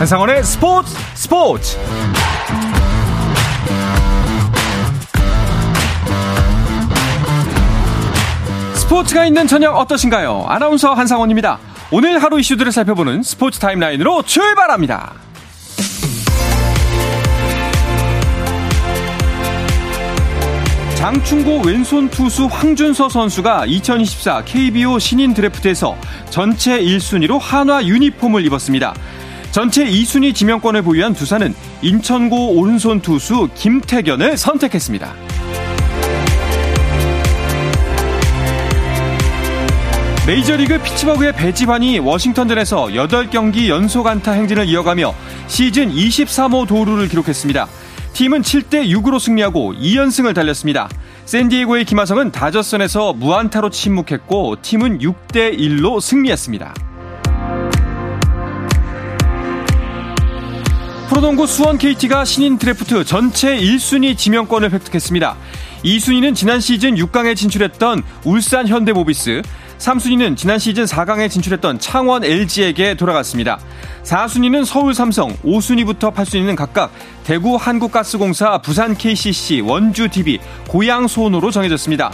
한상원의 스포츠 스포츠 스포츠가 있는 저녁 어떠신가요? 아나운서 한상원입니다. 오늘 하루 이슈들을 살펴보는 스포츠 타임라인으로 출발합니다. 장충고 왼손 투수 황준서 선수가 2024 KBO 신인 드래프트에서 전체 1순위로 한화 유니폼을 입었습니다. 전체 2순위 지명권을 보유한 두산은 인천고 오른손 투수 김태견을 선택했습니다. 메이저리그 피츠버그의 배지환이 워싱턴전에서 8경기 연속 안타 행진을 이어가며 시즌 23호 도루를 기록했습니다. 팀은 7대 6으로 승리하고 2연승을 달렸습니다. 샌디에고의 김하성은 다저선에서 무안타로 침묵했고 팀은 6대 1로 승리했습니다. 프로농구 수원 KT가 신인 드래프트 전체 1순위 지명권을 획득했습니다. 2순위는 지난 시즌 6강에 진출했던 울산 현대모비스, 3순위는 지난 시즌 4강에 진출했던 창원 LG에게 돌아갔습니다. 4순위는 서울 삼성, 5순위부터 8순위는 각각 대구 한국가스공사, 부산 KCC, 원주 DB, 고양 소노로 정해졌습니다.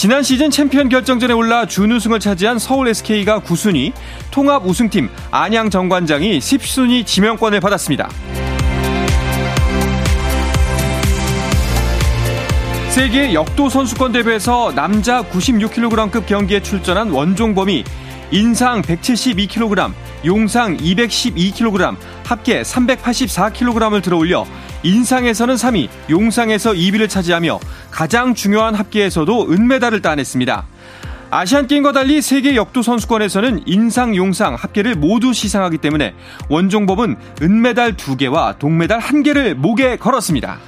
지난 시즌 챔피언 결정전에 올라 준우승을 차지한 서울 SK가 9순위, 통합 우승팀 안양 정관장이 10순위 지명권을 받았습니다. 세계 역도 선수권 대회에서 남자 96kg급 경기에 출전한 원종범이 인상 172kg, 용상 212kg, 합계 384kg을 들어올려 인상에서는 3위, 용상에서 2위를 차지하며 가장 중요한 합계에서도 은메달을 따냈습니다. 아시안게임과 달리 세계 역도 선수권에서는 인상, 용상, 합계를 모두 시상하기 때문에 원종범은 은메달 2개와 동메달 1개를 목에 걸었습니다.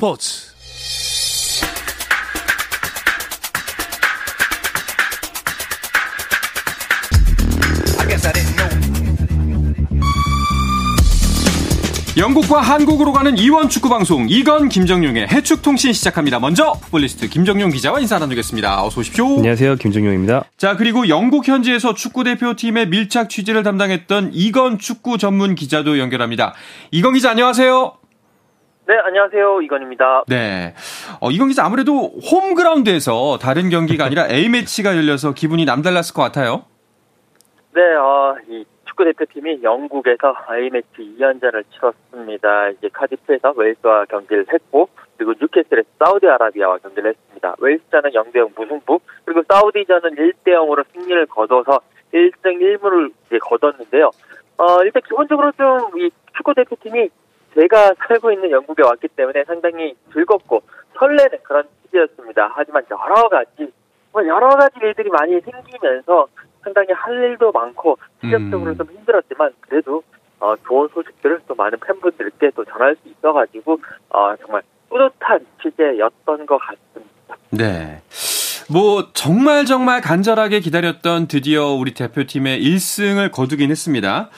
스포츠 영국과 한국으로 가는 이원 축구 방송 이건 김정용의 해축 통신 시작합니다. 먼저 풋볼리스트 김정용 기자와 인사 나누겠습니다. 어서 오십시오. 안녕하세요. 김정용입니다. 자, 그리고 영국 현지에서 축구 대표팀의 밀착 취재를 담당했던 이건 축구 전문 기자도 연결합니다. 이건 기자 안녕하세요. 네, 안녕하세요. 이건입니다. 네. 어, 이건 기자 아무래도 홈그라운드에서 다른 경기가 아니라 A매치가 열려서 기분이 남달랐을 것 같아요. 네, 어, 이 축구 대표팀이 영국에서 A매치 2연전을 치렀습니다. 이제 카디프에서 웨일스와 경기를 했고, 그리고 뉴캐슬에서 사우디아라비아와 경기를 했습니다. 웨일스전은 0대0 무승부, 그리고 사우디전은 1대0으로 승리를 거둬서 1등 1무를 이제 거뒀는데요. 어, 일단 기본적으로 좀 이 축구 대표팀이 제가 살고 있는 영국에 왔기 때문에 상당히 즐겁고 설레는 그런 취지였습니다. 하지만 여러 가지, 여러 가지 일들이 많이 생기면서 상당히 할 일도 많고 체력적으로 음. 좀 힘들었지만 그래도 어, 좋은 소식들을 또 많은 팬분들께 또 전할 수 있어가지고 어, 정말 뿌듯한 취재였던 것 같습니다. 네. 뭐 정말 정말 간절하게 기다렸던 드디어 우리 대표팀의 1승을 거두긴 했습니다.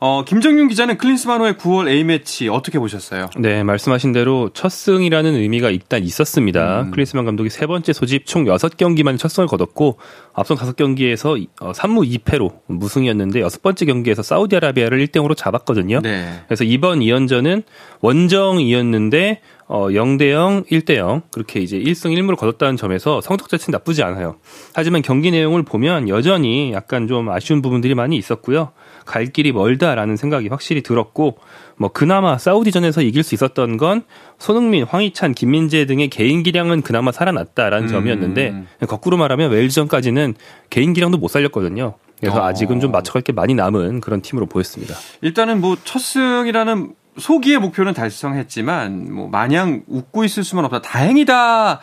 어, 김정윤 기자는 클린스만호의 9월 A매치 어떻게 보셨어요? 네, 말씀하신 대로 첫 승이라는 의미가 일단 있었습니다. 음. 클린스만 감독이 세 번째 소집 총 6경기만 첫 승을 거뒀고 앞선 5경기에서 3무 어, 2패로 무승이었는데 여섯 번째 경기에서 사우디아라비아를 1대 0으로 잡았거든요. 네. 그래서 이번 2연전은 원정이었는데 어 0대 0, 1대 0 그렇게 이제 1승 1무를 거뒀다는 점에서 성적 자체는 나쁘지 않아요. 하지만 경기 내용을 보면 여전히 약간 좀 아쉬운 부분들이 많이 있었고요. 갈 길이 멀다라는 생각이 확실히 들었고 뭐 그나마 사우디전에서 이길 수 있었던 건 손흥민, 황희찬, 김민재 등의 개인 기량은 그나마 살아났다라는 음. 점이었는데 거꾸로 말하면 웨일즈전까지는 개인 기량도 못 살렸거든요. 그래서 어. 아직은 좀 맞춰갈 게 많이 남은 그런 팀으로 보였습니다. 일단은 뭐 첫 승이라는 소기의 목표는 달성했지만 뭐 마냥 웃고 있을 수만 없다. 다행이다.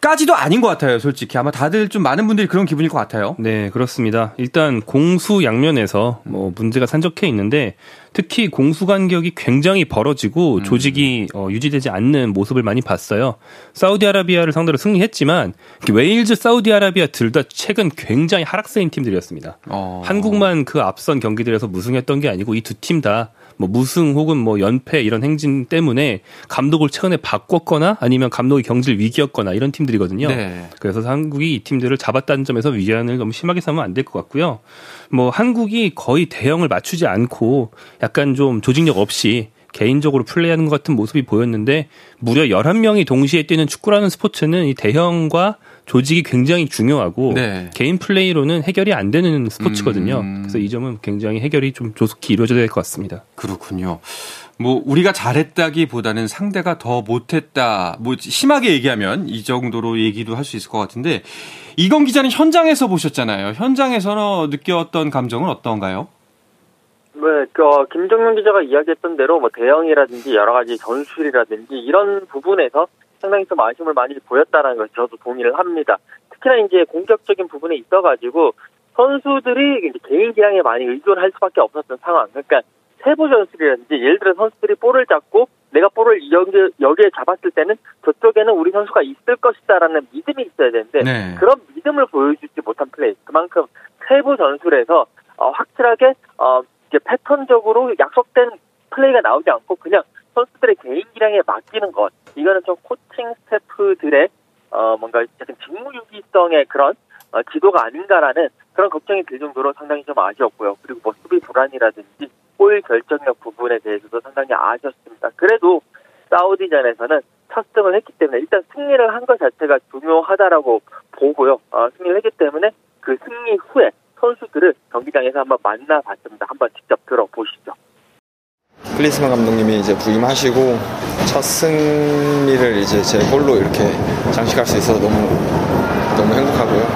까지도 아닌 것 같아요, 솔직히. 아마 다들 좀 많은 분들이 그런 기분일 것 같아요. 네, 그렇습니다. 일단 공수 양면에서 뭐 문제가 산적해 있는데 특히 공수 간격이 굉장히 벌어지고 음. 조직이 어, 유지되지 않는 모습을 많이 봤어요. 사우디아라비아를 상대로 승리했지만 웨일즈, 사우디아라비아 둘 다 최근 굉장히 하락세인 팀들이었습니다. 어. 한국만 그 앞선 경기들에서 무승했던 게 아니고 이 두 팀 다 뭐 무승 혹은 뭐 연패 이런 행진 때문에 감독을 최근에 바꿨거나 아니면 감독이 경질 위기였거나 이런 팀들이거든요. 네. 그래서 한국이 이 팀들을 잡았다는 점에서 위안을 너무 심하게 삼으면 안 될 것 같고요. 뭐 한국이 거의 대형을 맞추지 않고 약간 좀 조직력 없이 개인적으로 플레이하는 것 같은 모습이 보였는데 무려 11명이 동시에 뛰는 축구라는 스포츠는 이 대형과 조직이 굉장히 중요하고 네. 개인 플레이로는 해결이 안 되는 스포츠거든요. 음. 그래서 이 점은 굉장히 해결이 좀 조속히 이루어져야 될 것 같습니다. 그렇군요. 뭐 우리가 잘했다기보다는 상대가 더 못했다. 뭐 심하게 얘기하면 이 정도로 얘기도 할 수 있을 것 같은데 이건 기자는 현장에서 보셨잖아요. 현장에서 느꼈던 감정은 어떤가요? 네, 그 김정용 기자가 이야기했던 대로 뭐 대형이라든지 여러 가지 전술이라든지 이런 부분에서 상당히 좀 아쉬움을 많이 보였다는 걸 저도 동의를 합니다. 특히나 이제 공격적인 부분에 있어가지고 선수들이 이제 개인 기량에 많이 의존할 수밖에 없었던 상황. 그러니까 세부 전술이라든지 예를 들어 선수들이 볼을 잡고 내가 볼을 여기, 여기에 잡았을 때는 저쪽에는 우리 선수가 있을 것이다라는 믿음이 있어야 되는데 네. 그런 믿음을 보여주지 못한 플레이. 그만큼 세부 전술에서 어, 확실하게 어, 이제 패턴적으로 약속된 플레이가 나오지 않고 그냥 선수들의 개인 기량에 맡기는 것. 이거는 좀 코칭 스태프들의 어 뭔가 약간 직무유기성의 그런 어, 지도가 아닌가라는 그런 걱정이 들 정도로 상당히 좀 아쉬웠고요. 그리고 뭐 수비 불안이라든지 골 결정력 부분에 대해서도 상당히 아쉬웠습니다. 그래도 사우디전에서는 첫 승을 했기 때문에 일단 승리를 한 것 자체가 중요하다라고 보고요. 어, 승리를 했기 때문에 그 승리 후에 선수들을 경기장에서 한번 만나봤습니다. 한번 직접 들어보시죠. 클리스만 감독님이 이제 부임하시고 첫 승리를 이제 제 골로 이렇게 장식할 수 있어서 너무 너무 행복하고요.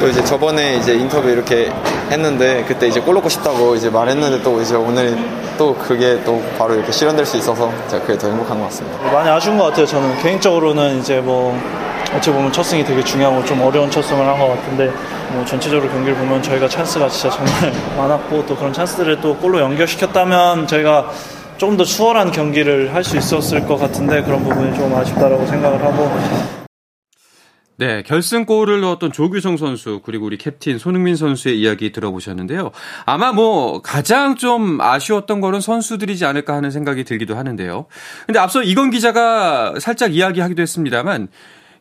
또 이제 저번에 이제 인터뷰 이렇게 했는데 그때 이제 골 넣고 싶다고 이제 말했는데 또 이제 오늘 또 그게 또 바로 이렇게 실현될 수 있어서 제가 그게 더 행복한 것 같습니다. 많이 아쉬운 것 같아요. 저는 개인적으로는 이제 뭐 어찌 보면 첫 승이 되게 중요하고 좀 어려운 첫 승을 한 것 같은데 뭐 전체적으로 경기를 보면 저희가 찬스가 진짜 정말 많았고 또 그런 찬스들을 또 골로 연결시켰다면 저희가 조금 더 수월한 경기를 할 수 있었을 것 같은데 그런 부분이 좀 아쉽다라고 생각을 하고 네, 결승골을 넣었던 조규성 선수 그리고 우리 캡틴 손흥민 선수의 이야기 들어보셨는데요. 아마 뭐 가장 좀 아쉬웠던 거는 선수들이지 않을까 하는 생각이 들기도 하는데요. 근데 앞서 이건 기자가 살짝 이야기하기도 했습니다만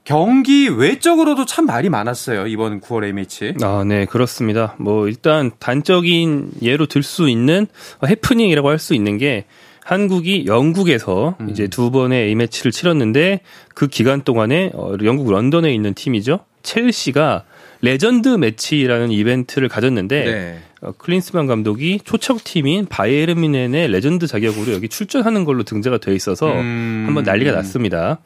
경기 외적으로도 참 말이 많았어요. 이번 9월 A매치. 아, 네, 그렇습니다. 뭐 일단 단적인 예로 들 수 있는 해프닝이라고 할 수 있는 게 한국이 영국에서 음. 이제 두 번의 A매치를 치렀는데 그 기간 동안에 어, 영국 런던에 있는 팀이죠. 첼시가 레전드 매치라는 이벤트를 가졌는데 네. 어, 클린스만 감독이 초청팀인 바이에른 뮌헨의 레전드 자격으로 여기 출전하는 걸로 등재가 돼 있어서 음. 한번 난리가 났습니다.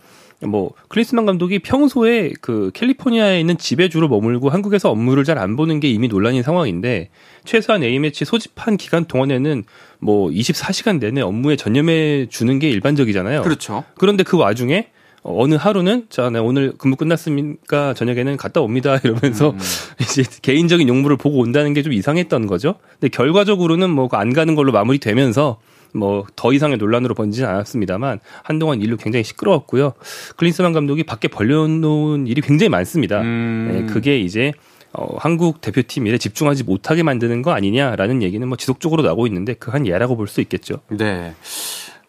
뭐 클린스만 감독이 평소에 그 캘리포니아에 있는 집에 주로 머물고 한국에서 업무를 잘 안 보는 게 이미 논란인 상황인데 최소한 A매치 소집한 기간 동안에는 뭐 24시간 내내 업무에 전념해 주는 게 일반적이잖아요. 그렇죠. 그런데 그 와중에 어느 하루는 자, 네, 오늘 근무 끝났으니까 저녁에는 갔다 옵니다 이러면서 음. 이제 개인적인 용무를 보고 온다는 게 좀 이상했던 거죠. 근데 결과적으로는 뭐 안 가는 걸로 마무리되면서 뭐 더 이상의 논란으로 번지진 않았습니다만 한동안 일로 굉장히 시끄러웠고요. 클린스만 감독이 밖에 벌려놓은 일이 굉장히 많습니다. 음. 네, 그게 이제 어, 한국 대표팀 일에 집중하지 못하게 만드는 거 아니냐라는 얘기는 뭐 지속적으로 나오고 있는데 그 한 예라고 볼 수 있겠죠. 네.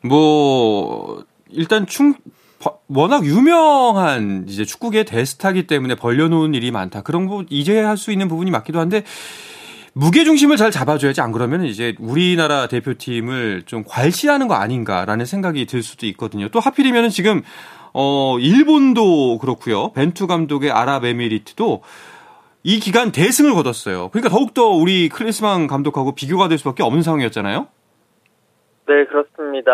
뭐 일단 충 워낙 유명한 이제 축구계 대스타기 때문에 벌려놓은 일이 많다. 그런 거 이제 할 수 있는 부분이 맞기도 한데 무게 중심을 잘 잡아줘야지 안 그러면 이제 우리나라 대표팀을 좀 괄시하는 거 아닌가라는 생각이 들 수도 있거든요. 또 하필이면은 지금 어 일본도 그렇고요. 벤투 감독의 아랍에미리트도 이 기간 대승을 거뒀어요. 그러니까 더욱더 우리 클리스만 감독하고 비교가 될 수밖에 없는 상황이었잖아요. 네, 그렇습니다.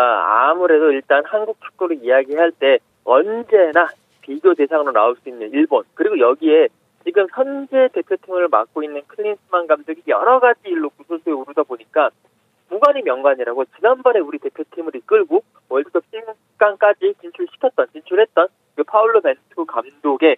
아무래도 일단 한국 축구를 이야기할 때 언제나 비교 대상으로 나올 수 있는 일본 그리고 여기에 지금 현재 대표팀을 맡고 있는 클린스만 감독이 여러 가지 일로 구설수에 오르다 보니까 무관이 명관이라고 지난번에 우리 대표팀을 이끌고 월드컵 16강까지 진출시켰던 진출했던 그 파울로 벤투 감독의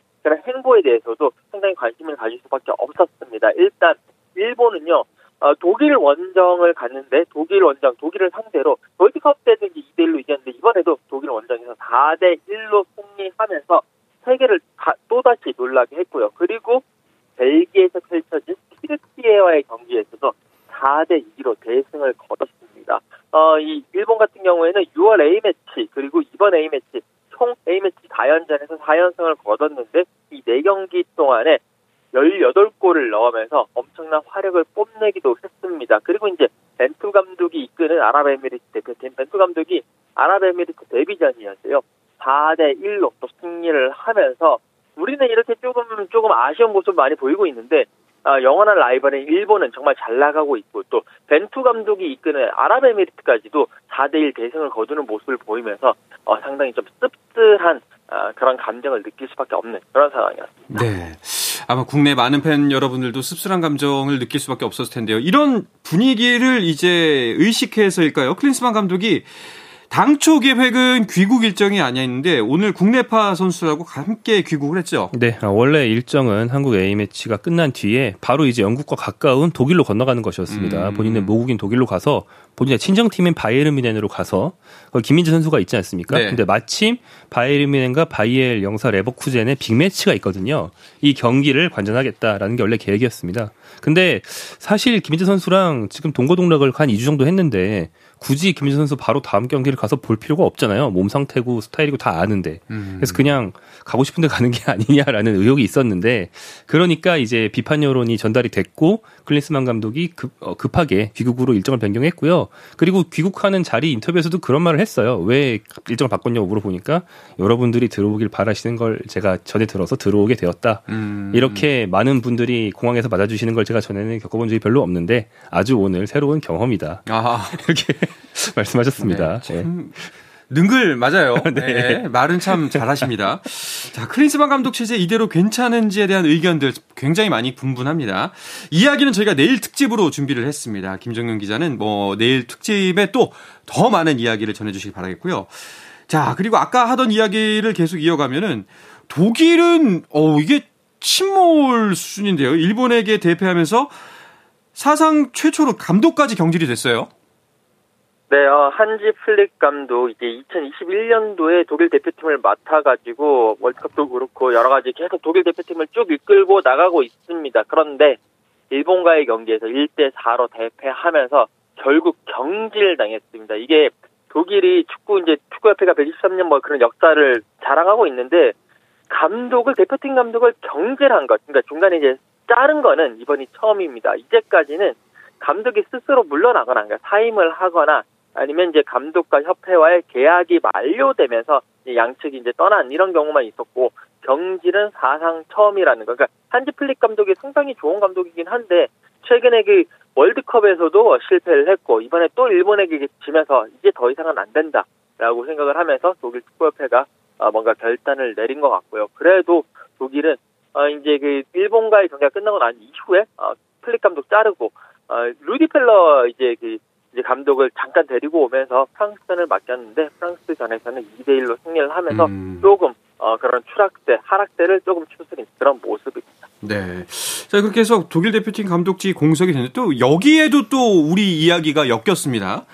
후보에 대해서도 상당히 관심을 가질 수밖에 없었습니다. 일단 일본은요. 어, 독일 원정을 갔는데 독일 원정 독일을 상대로 월드컵 때도 2대 1로 이겼는데 이번에도 독일 원정에서 4대 1로 승리하면서 세계를 또다시 놀라게 했고요. 그리고 벨기에에서 펼쳐진 키르티에와의 경기에서도 4대 2로 대승을 거뒀습니다. 어, 이 일본 같은 경우에는 6월 A매치 그리고 이번 A매치 총 A매치 4연전에서 4연승을 거뒀는데 이 4경기 동안에 18골을 넣으면서 엄청난 화력을 뽐내기도 했습니다. 그리고 이제 벤투 감독이 이끄는 아랍에미리트 대표팀 벤투 감독이 아랍에미리트 데뷔전이었어요. 4대 1로 또 승리를 하면서 우리는 이렇게 조금 조금 아쉬운 모습 많이 보이고 있는데 아, 영원한 라이벌인 일본은 정말 잘 나가고 있고 또 벤투 감독이 이끄는 아랍에미리트까지도 4대1 대승을 거두는 모습을 보이면서 어, 상당히 좀 씁쓸한 어, 그런 감정을 느낄 수밖에 없는 그런 상황이었습니다. 네. 아마 국내 많은 팬 여러분들도 씁쓸한 감정을 느낄 수밖에 없었을 텐데요. 이런 분위기를 이제 의식해서일까요? 클린스만 감독이 당초 계획은 귀국 일정이 아니었는데 오늘 국내파 선수하고 함께 귀국을 했죠. 네, 아, 원래 일정은 한국 A매치가 끝난 뒤에 바로 이제 영국과 가까운 독일로 건너가는 것이었습니다. 음. 본인의 모국인 독일로 가서 본인의 친정팀인 바이에른 뮌헨으로 가서 김민재 선수가 있지 않습니까? 네. 근데 마침 바이에른 뮌헨과 바이엘 04 레버쿠젠의 빅매치가 있거든요. 이 경기를 관전하겠다라는 게 원래 계획이었습니다. 근데 사실 김민재 선수랑 지금 동거동락을 한 2주 정도 했는데 굳이 김민재 선수 바로 다음 경기를 가서 볼 필요가 없잖아요. 몸 상태고 스타일이고 다 아는데. 음. 그래서 그냥 가고 싶은데 가는 게 아니냐라는 의혹이 있었는데 그러니까 이제 비판 여론이 전달이 됐고 클린스만 감독이 급, 어, 급하게 귀국으로 일정을 변경했고요. 그리고 귀국하는 자리 인터뷰에서도 그런 말을 했어요. 왜 일정을 바꿨냐고 물어보니까 여러분들이 들어오길 바라시는 걸 제가 전에 들어서 들어오게 되었다. 음. 이렇게 많은 분들이 공항에서 맞아주시는 걸 제가 전에는 겪어본 적이 별로 없는데 아주 오늘 새로운 경험이다. 아. 이렇게 말씀하셨습니다. 네, 참... 능글 맞아요. 네. 네. 말은 참 잘하십니다. 자, 클린스만 감독 체제 이대로 괜찮은지에 대한 의견들 굉장히 많이 분분합니다. 이야기는 저희가 내일 특집으로 준비를 했습니다. 김정윤 기자는 뭐 내일 특집에 또 더 많은 이야기를 전해 주시기 바라겠고요. 자, 그리고 아까 하던 이야기를 계속 이어가면은 독일은 어 이게 침몰 수준인데요. 일본에게 대패하면서 사상 최초로 감독까지 경질이 됐어요. 네, 어, 한지 플릭 감독 이제 2021년도에 독일 대표팀을 맡아가지고 월드컵도 그렇고 여러 가지 계속 독일 대표팀을 쭉 이끌고 나가고 있습니다. 그런데 일본과의 경기에서 1대 4로 대패하면서 결국 경질당했습니다. 이게 독일이 축구 이제 축구협회가 123년 뭐 그런 역사를 자랑하고 있는데 감독을 대표팀 감독을 경질한 것, 그러니까 중간에 이제 자른 거는 이번이 처음입니다. 이제까지는 감독이 스스로 물러나거나 그러니까 사임을 하거나 아니면 이제 감독과 협회와의 계약이 만료되면서 양측이 이제 떠난 이런 경우만 있었고 경질은 사상 처음이라는 거. 그러니까 한지 플릭 감독이 상당히 좋은 감독이긴 한데 최근에 그 월드컵에서도 실패를 했고 이번에 또 일본에게 지면서 이제 더 이상은 안 된다라고 생각을 하면서 독일 축구협회가 어, 뭔가 결단을 내린 것 같고요. 그래도 독일은 어, 이제 그 일본과의 경기가 끝나고 난 이후에 어, 플릭 감독 자르고 루디 펠러 이제 그 이제 감독을 잠깐 데리고 오면서 프랑스전을 맡겼는데 프랑스전에서는 2대 1로 승리를 하면서 음. 조금 어, 그런 추락세, 하락세를 조금 추스린 그런 모습입니다. 네. 자, 그렇게 해서 독일 대표팀 감독직 공석이 됐는데 또 여기에도 또 우리 이야기가 엮였습니다.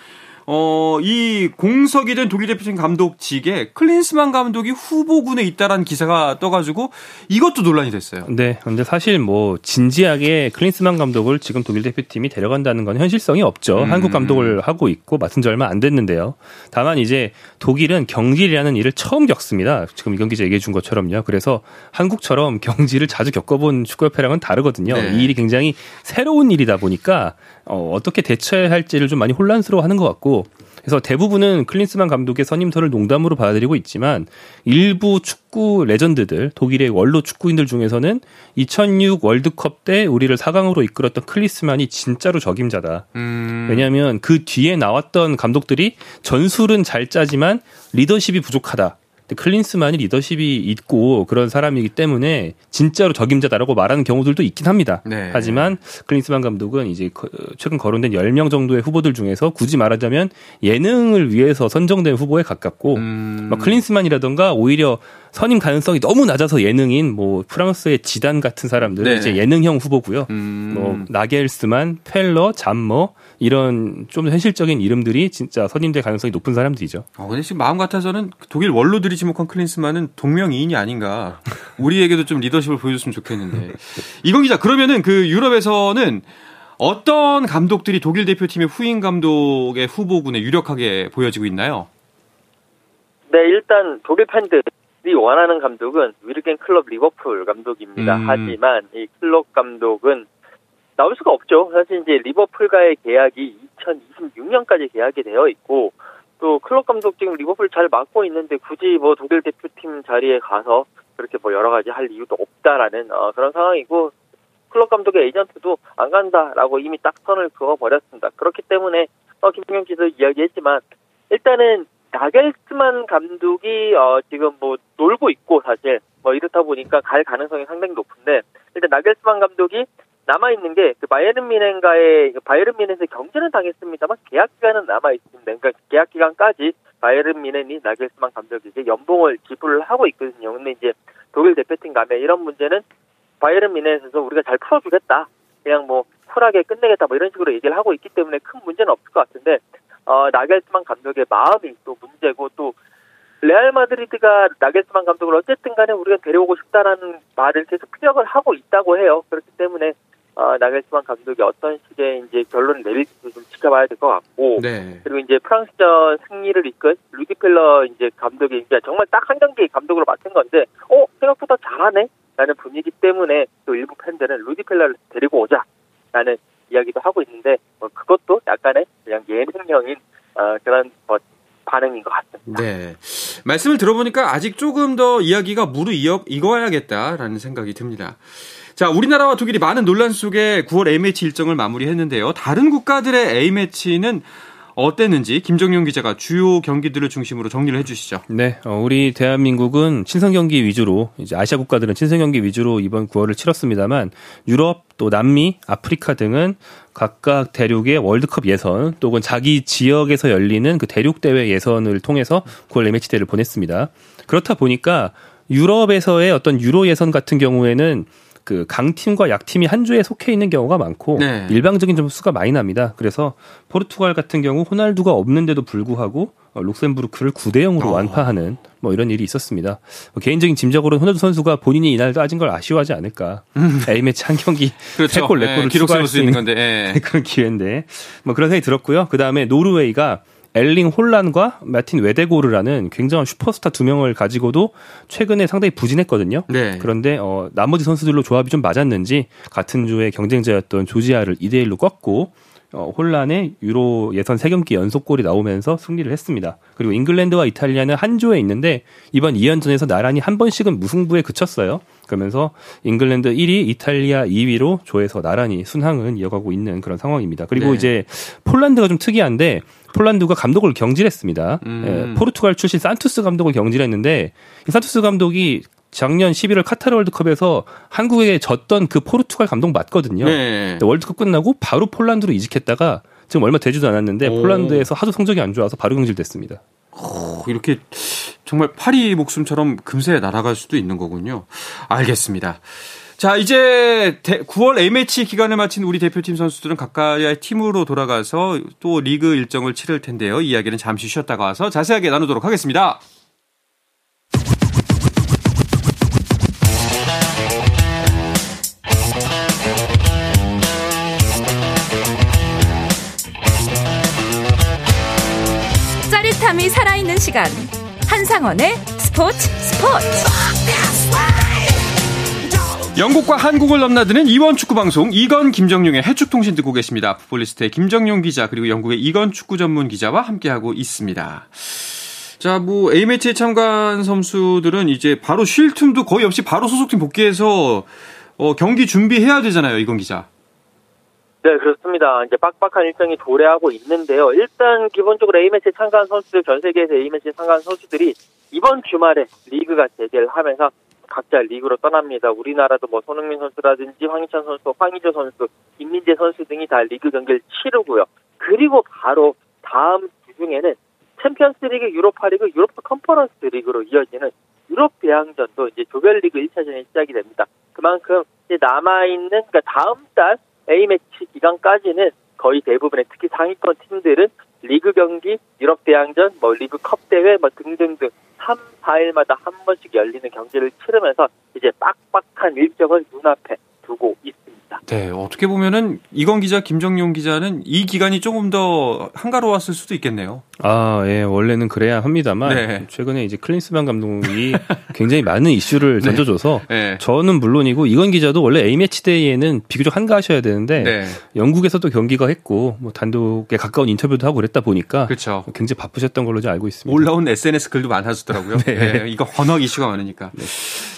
어, 이 공석이 된 독일 대표팀 감독직에 클린스만 감독이 후보군에 있다라는 기사가 떠가지고 이것도 논란이 됐어요. 네. 근데 사실 뭐 진지하게 클린스만 감독을 지금 독일 대표팀이 데려간다는 건 현실성이 없죠. 음. 한국 감독을 하고 있고 맡은 지 얼마 안 됐는데요. 다만 이제 독일은 경질이라는 일을 처음 겪습니다. 지금 이경 기자 얘기해 준 것처럼요. 그래서 한국처럼 경질을 자주 겪어본 축구협회랑은 다르거든요. 네. 이 일이 굉장히 새로운 일이다 보니까 어, 어떻게 대처해야 할지를 좀 많이 혼란스러워하는 것 같고 그래서 대부분은 클린스만 감독의 선임설을 농담으로 받아들이고 있지만 일부 축구 레전드들 독일의 원로 축구인들 중에서는 2006 월드컵 때 우리를 4강으로 이끌었던 클린스만이 진짜로 적임자다. 음. 왜냐하면 그 뒤에 나왔던 감독들이 전술은 잘 짜지만 리더십이 부족하다. 클린스만이 리더십이 있고 그런 사람이기 때문에 진짜로 적임자다라고 말하는 경우들도 있긴 합니다. 네. 하지만 클린스만 감독은 이제 최근 거론된 10명 정도의 후보들 중에서 굳이 말하자면 예능을 위해서 선정된 후보에 가깝고 음. 클린스만이라던가 오히려 선임 가능성이 너무 낮아서 예능인 뭐 프랑스의 지단 같은 사람들 은 이제 예능형 후보고요. 음. 뭐 나겔스만, 펠러, 잠머 이런 좀 현실적인 이름들이 진짜 선임될 가능성이 높은 사람들이죠. 어, 근데 지금 마음 같아서는 독일 원로들이 지목한 클린스만은 동명이인이 아닌가. 우리에게도 좀 리더십을 보여줬으면 좋겠는데. 이건 기자, 그러면은 그 유럽에서는 어떤 감독들이 독일 대표팀의 후임 감독의 후보군에 유력하게 보여지고 있나요? 네, 일단 독일 팬들이 원하는 감독은 위르겐 클럽 리버풀 감독입니다. 음. 하지만 이 클럽 감독은 나올 수가 없죠. 사실 이제 리버풀과의 계약이 2026년까지 계약이 되어 있고 또 클럽 감독 지금 리버풀 잘 맡고 있는데 굳이 뭐 독일 대표팀 자리에 가서 그렇게 뭐 여러 가지 할 이유도 없다라는 어, 그런 상황이고 클럽 감독의 에이전트도 안 간다라고 이미 딱 선을 그어 버렸습니다. 그렇기 때문에 어, 김경현 기자 이야기했지만 일단은 나겔스만 감독이 어, 지금 뭐 놀고 있고 사실 뭐 이렇다 보니까 갈 가능성이 상당히 높은데 일단 나겔스만 감독이 남아 있는 게 그 바이에른 미넨과의 그 바이에른 미넨에서 경제는 당했습니다만 계약 기간은 남아 있습니다. 그러니까 계약 기간까지 바이에른 미넨이 나겔스만 감독에게 연봉을 지불을 하고 있거든요. 근데 이제 독일 대표팀 가면 이런 문제는 바이에른 미넨에서 우리가 잘 풀어주겠다. 그냥 뭐 쿨하게 끝내겠다 뭐 이런 식으로 얘기를 하고 있기 때문에 큰 문제는 없을 것 같은데 어, 나겔스만 감독의 마음이 또 문제고 또 레알 마드리드가 나겔스만 감독을 어쨌든 간에 우리가 데려오고 싶다라는 말을 계속 피력을 하고 있다고 해요. 어, 나겔스만 감독이 어떤 식의 이제 결론을 내릴지도 좀 지켜봐야 될 것 같고 네. 그리고 이제 프랑스전 승리를 이끈 루디 펠러 이제 감독이 이제 정말 딱 한 경기 감독으로 맡은 건데 어 생각보다 잘하네 라는 분위기 때문에 또 일부 팬들은 루디 펠러를 데리고 오자 라는 이야기도 하고 있는데 뭐 그것도 약간의 그냥 예능형인 어, 그런 뭐 반응인 것 같습니다. 네. 말씀을 들어보니까 아직 조금 더 이야기가 무르익어 익어야겠다라는 생각이 듭니다. 자, 우리나라와 독일이 많은 논란 속에 9월 A매치 일정을 마무리했는데요. 다른 국가들의 A매치는 어땠는지 김정용 기자가 주요 경기들을 중심으로 정리를 해주시죠. 네, 어, 우리 대한민국은 친선 경기 위주로 이제 아시아 국가들은 친선 경기 위주로 이번 9월을 치렀습니다만 유럽 또 남미, 아프리카 등은 각각 대륙의 월드컵 예선 또는 자기 지역에서 열리는 그 대륙 대회 예선을 통해서 9월 A매치 대를 보냈습니다. 그렇다 보니까 유럽에서의 어떤 유로 예선 같은 경우에는 그 강팀과 약팀이 한 조에 속해 있는 경우가 많고 네. 일방적인 점수가 많이 납니다. 그래서 포르투갈 같은 경우 호날두가 없는데도 불구하고 어, 룩셈부르크를 9대 0으로 어. 완파하는 뭐 이런 일이 있었습니다. 뭐 개인적인 짐작으로는 호날두 선수가 본인이 이날 따진 걸 아쉬워하지 않을까. 음. A매치 한 경기 그렇죠. 3골, 4골을 네, 기록 세울 수 있는 건데 네. 그런 기회인데 뭐 그런 생각이 들었고요. 그다음에 노르웨이가 엘링 홀란과 마틴 외데고르라는 굉장한 슈퍼스타 두 명을 가지고도 최근에 상당히 부진했거든요. 네. 그런데 어, 나머지 선수들로 조합이 좀 맞았는지 같은 조의 경쟁자였던 조지아를 2대 1로 꺾고 어, 홀란의 유로 예선 3경기 연속골이 나오면서 승리를 했습니다. 그리고 잉글랜드와 이탈리아는 한 조에 있는데 이번 2연전에서 나란히 한 번씩은 무승부에 그쳤어요. 그러면서 잉글랜드 1위, 이탈리아 2위로 조에서 나란히 순항은 이어가고 있는 그런 상황입니다. 그리고 네. 이제 폴란드가 좀 특이한데 폴란드가 감독을 경질했습니다. 음. 예, 포르투갈 출신 산투스 감독을 경질했는데 이 산투스 감독이 작년 11월 카타르 월드컵에서 한국에 졌던 그 포르투갈 감독 맞거든요. 네. 월드컵 끝나고 바로 폴란드로 이직했다가 지금 얼마 되지도 않았는데 오. 폴란드에서 하도 성적이 안 좋아서 바로 경질됐습니다. 오, 이렇게 정말 파리 목숨처럼 금세 날아갈 수도 있는 거군요. 알겠습니다. 자, 이제 9월 A매치 기간을 마친 우리 대표팀 선수들은 각각의 팀으로 돌아가서 또 리그 일정을 치를 텐데요. 이야기는 잠시 쉬었다가 와서 자세하게 나누도록 하겠습니다. 짜릿함이 살아있는 시간. 한상원의 스포츠 스포츠. 영국과 한국을 넘나드는 이원 축구 방송 이건 김정용의 해축 통신 듣고 계십니다. 풋볼리스트의 김정용 기자 그리고 영국의 이건 축구 전문 기자와 함께하고 있습니다. 자, 뭐 A 매치에 참가한 선수들은 이제 바로 쉴 틈도 거의 없이 바로 소속팀 복귀해서 어, 경기 준비해야 되잖아요, 이건 기자. 네, 그렇습니다. 이제 빡빡한 일정이 도래하고 있는데요. 일단 기본적으로 A매치에 참가한 선수들, 전 세계에서 A매치에 참가한 선수들이 이번 주말에 리그가 재개를 하면서 각자 리그로 떠납니다. 우리나라도 뭐 손흥민 선수라든지 황희찬 선수, 황의조 선수, 김민재 선수 등이 다 리그 경기를 치르고요. 그리고 바로 다음 주 중에는 챔피언스 리그, 유로파 컨퍼런스 리그로 이어지는 유럽 대항전도 이제 조별리그 1차전이 시작이 됩니다. 그만큼 이제 남아 있는, 그러니까 다음 달 A매치 기간까지는 거의 대부분의 특히 상위권 팀들은 리그 경기, 유럽 대항전, 뭐 리그 컵 대회 뭐 등등등 3, 4일마다 한 번씩 열리는 경기를 치르면서 이제 빡빡한 일정을 눈앞에. 네, 어떻게 보면은 이건 기자, 김정용 기자는 이 기간이 조금 더 한가로웠을 수도 있겠네요. 아, 예, 원래는 그래야 합니다만 네. 최근에 이제 클린스만 감독이 굉장히 많은 이슈를 네. 던져줘서 네. 저는 물론이고 이건 기자도 원래 A 매치 데이에는 비교적 한가하셔야 되는데 네. 영국에서도 경기가 했고 뭐 단독에 가까운 인터뷰도 하고 그랬다 보니까 그렇죠. 굉장히 바쁘셨던 걸로 알고 있습니다. 올라온 SNS 글도 많아지더라고요. 네. 네, 이거 헌억 이슈가 많으니까.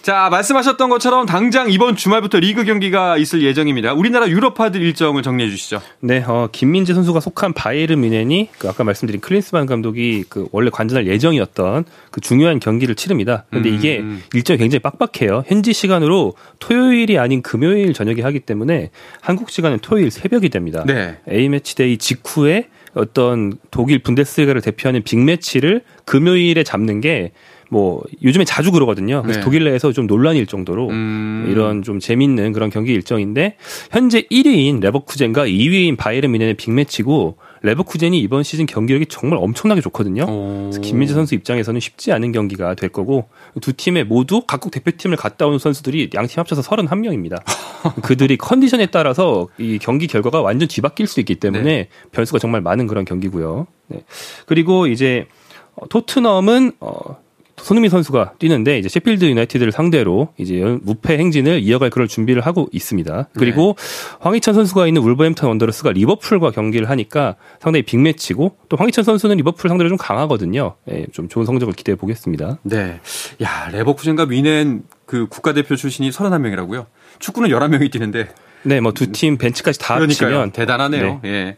자, 말씀하셨던 것처럼 당장 이번 주말부터 리그 경기가 있을 예정입니다. 우리나라 유럽파들 일정을 정리해 주시죠. 네, 어, 김민재 선수가 속한 바이에른 뮌헨이 그 아까 말씀드린 클린스만 감독이 그 원래 관전할 예정이었던 그 중요한 경기를 치릅니다. 근데 음, 이게 음. 일정이 굉장히 빡빡해요. 현지 시간으로 토요일이 아닌 금요일 저녁에 하기 때문에 한국 시간은 토요일 새벽이 됩니다. 네. A 매치데이 직후에 어떤 독일 분데스리가를 대표하는 빅매치를 금요일에 잡는 게 뭐 요즘에 자주 그러거든요. 그래서 네. 독일 내에서 좀 논란일 정도로 음. 이런 좀 재밌는 그런 경기 일정인데 현재 1위인 레버쿠젠과 2위인 바이에른 뮌헨의 빅매치고 레버쿠젠이 이번 시즌 경기력이 정말 엄청나게 좋거든요. 오. 그래서 김민재 선수 입장에서는 쉽지 않은 경기가 될 거고 두 팀에 모두 각국 대표팀을 갔다 온 선수들이 양팀 합쳐서 31명입니다. 그들이 컨디션에 따라서 이 경기 결과가 완전 뒤바뀔 수 있기 때문에 네. 변수가 정말 많은 그런 경기고요. 네. 그리고 이제 어, 토트넘은 어 손흥민 선수가 뛰는데 이제 셰필드 유나이티드를 상대로 이제 연- 무패 행진을 이어갈 그럴 준비를 하고 있습니다. 그리고 황희찬 선수가 있는 울버햄턴 원더러스가 리버풀과 경기를 하니까 상당히 빅매치고 또 황희찬 선수는 리버풀 상대로 좀 강하거든요. 예, 좀 좋은 성적을 기대해 보겠습니다. 네. 야, 레버쿠젠과 미넨 그 국가대표 출신이 31명이라고요. 축구는 11명이 뛰는데 네, 뭐 두 팀 벤치까지 다 그러니까요. 합치면 대단하네요. 예.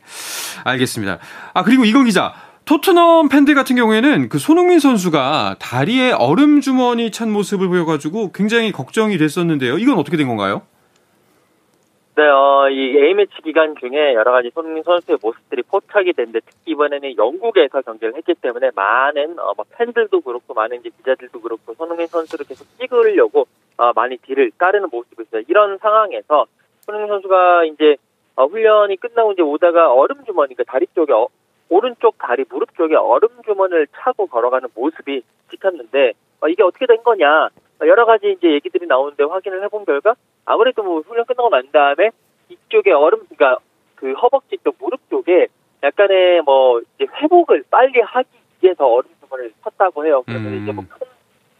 알겠습니다. 아, 그리고 이건 기자. 토트넘 팬들 같은 경우에는 그 손흥민 선수가 다리에 얼음 주머니 찬 모습을 보여가지고 굉장히 걱정이 됐었는데요. 이건 어떻게 된 건가요? 네, 어, 이 A매치 기간 중에 여러 가지 손흥민 선수의 모습들이 포착이 됐는데 특히 이번에는 영국에서 경기를 했기 때문에 많은 어, 뭐 팬들도 그렇고 많은 기자들도 그렇고 손흥민 선수를 계속 찍으려고 어, 많이 뒤를 따르는 모습이 있어요. 이런 상황에서 손흥민 선수가 이제 어, 훈련이 끝나고 이제 오다가 얼음 주머니, 그 다리 쪽에 어, 오른쪽 다리 무릎 쪽에 얼음 주머니를 차고 걸어가는 모습이 찍혔는데 어, 이게 어떻게 된 거냐 어, 여러 가지 이제 얘기들이 나오는데 확인을 해본 결과 아무래도 뭐 훈련 끝나고 난 다음에 이쪽에 얼음 그러니까 그 허벅지 쪽 무릎 쪽에 약간의 뭐 이제 회복을 빨리 하기 위해서 얼음 주머니를 쳤다고 해요. 그러면 음. 이제 뭐 큰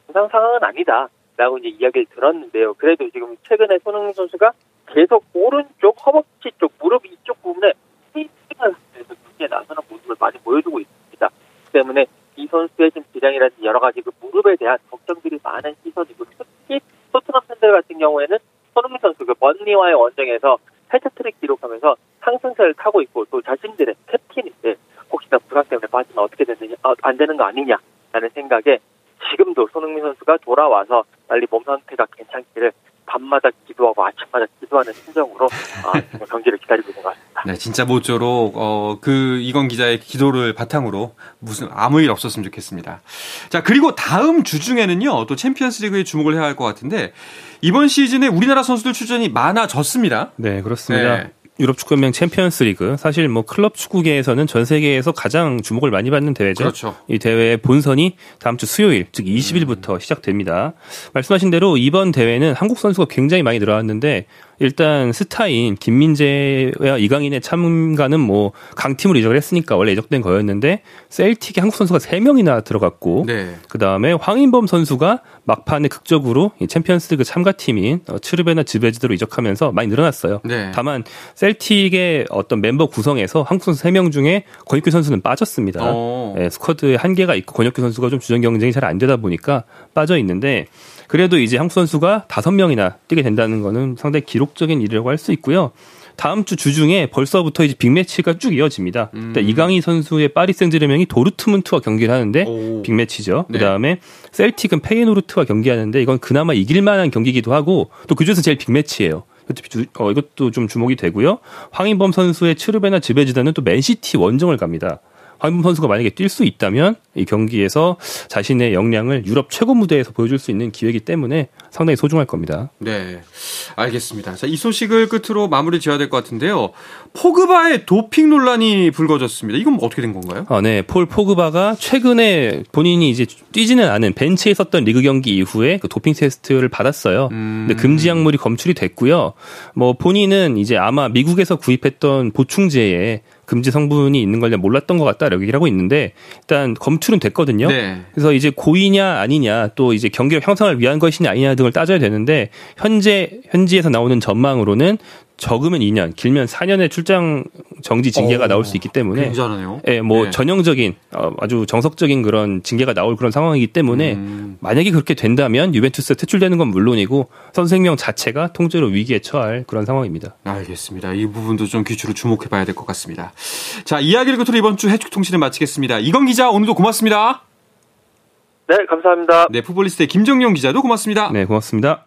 부상 상황은 아니다라고 이제 이야기를 들었는데요. 그래도 지금 최근에 손흥민 선수가 계속 오른쪽 허벅지 쪽 부분에 스테이팅을 하면서 경기에 나서는 모습을 많이 보여주고 있습니다. 그렇기 때문에 이 선수의 지금 기량이라든지 여러 가지 그 무릎에 대한 걱정들이 많은 시선이고 특히 토트넘 팬들 같은 경우에는 손흥민 선수 그 번리와의 원정에서 해트트릭 기록하면서 상승세를 타고 있고 또 자신들의 캡틴인데 혹시나 부상 때문에 빠지면 어떻게 되느냐 아, 안 되는 거 아니냐라는 생각에 지금도 손흥민 선수가 돌아와서 빨리 몸 상태가 괜찮기를 밤마다 기도하고 아침마다 기도하는 심정으로 아, 경기를 기다리고 있는 것 같습니다. 네, 진짜 모쪼록 어, 그 이건 기자의 기도를 바탕으로 무슨 아무 일 없었으면 좋겠습니다. 자, 그리고 다음 주 중에는요. 또 챔피언스리그에 주목을 해야 할 것 같은데 이번 시즌에 우리나라 선수들 출전이 많아졌습니다. 네, 그렇습니다. 네. 유럽 축구연맹 챔피언스 리그 사실 뭐 클럽 축구계에서는 전 세계에서 가장 주목을 많이 받는 대회죠. 그렇죠. 이 대회의 본선이 다음 주 수요일 즉 20일부터 시작됩니다. 말씀하신 대로 이번 대회는 한국 선수가 굉장히 많이 늘어났는데 일단 스타인 김민재와 이강인의 참가는 뭐 강팀으로 이적을 했으니까 원래 예정된 거였는데 셀틱에 한국 선수가 3명이나 들어갔고 네. 그 다음에 황인범 선수가 막판에 극적으로 이 챔피언스리그 참가팀인 어, 츠르베나 즈베즈다로 이적하면서 많이 늘어났어요. 네. 다만 셀틱의 어떤 멤버 구성에서 한국 선수 3명 중에 권익규 선수는 빠졌습니다. 어. 예, 스쿼드에 한계가 있고 권혁규 선수가 좀 주전 경쟁이 잘 안 되다 보니까 빠져 있는데 그래도 이제 한국 선수가 다섯 명이나 뛰게 된다는 거는 상당히 기록 적인 일이라고 할 수 있고요. 다음 주 주중에 벌써부터 이제 빅매치가 쭉 이어집니다. 음. 일단 이강인 선수의 파리 생제르맹이 도르트문트와 경기를 하는데 오. 빅매치죠. 네. 그다음에 셀틱은 페이노르트와 경기하는데 이건 그나마 이길 만한 경기이기도 하고 또 그중에서 제일 빅매치예요. 이것도 어, 이것도 좀 주목이 되고요. 황인범 선수의 츠르베나 즈베즈다는 또 맨시티 원정을 갑니다. 황인범 선수가 만약에 뛸 수 있다면 이 경기에서 자신의 역량을 유럽 최고 무대에서 보여줄 수 있는 기회이기 때문에 상당히 소중할 겁니다. 네, 알겠습니다. 자, 이 소식을 끝으로 마무리 지어야 될 것 같은데요. 포그바의 도핑 논란이 불거졌습니다. 이건 어떻게 된 건가요? 아, 네. 폴 포그바가 최근에 본인이 이제 뛰지는 않은 벤치에 있었던 리그 경기 이후에 그 도핑 테스트를 받았어요. 음. 근데 금지 약물이 검출이 됐고요. 뭐 본인은 이제 아마 미국에서 구입했던 보충제에 금지 성분이 있는 걸 몰랐던 것 같다라고 얘기를 하고 있는데 일단 검출은 됐거든요. 네. 그래서 이제 고의냐 아니냐 또 이제 경기력 향상을 위한 것이냐 아니냐 등을 따져야 되는데 현재 현지에서 나오는 전망으로는 적으면 2년, 길면 4년의 출장 정지 징계가 오, 나올 수 있기 때문에 굉장하네요. 예, 뭐 네. 전형적인 어, 아주 정석적인 그런 징계가 나올 그런 상황이기 때문에 음. 만약에 그렇게 된다면 유벤투스 퇴출되는 건 물론이고 선수 생명 자체가 통째로 위기에 처할 그런 상황입니다. 알겠습니다. 이 부분도 좀 귀추로 주목해 봐야 될 것 같습니다. 자, 이야기를 끝으로 이번 주 해축 통신을 마치겠습니다. 이건 기자, 오늘도 고맙습니다. 네, 감사합니다. 네, 풋볼리스트의 김정용 기자도 고맙습니다. 네, 고맙습니다.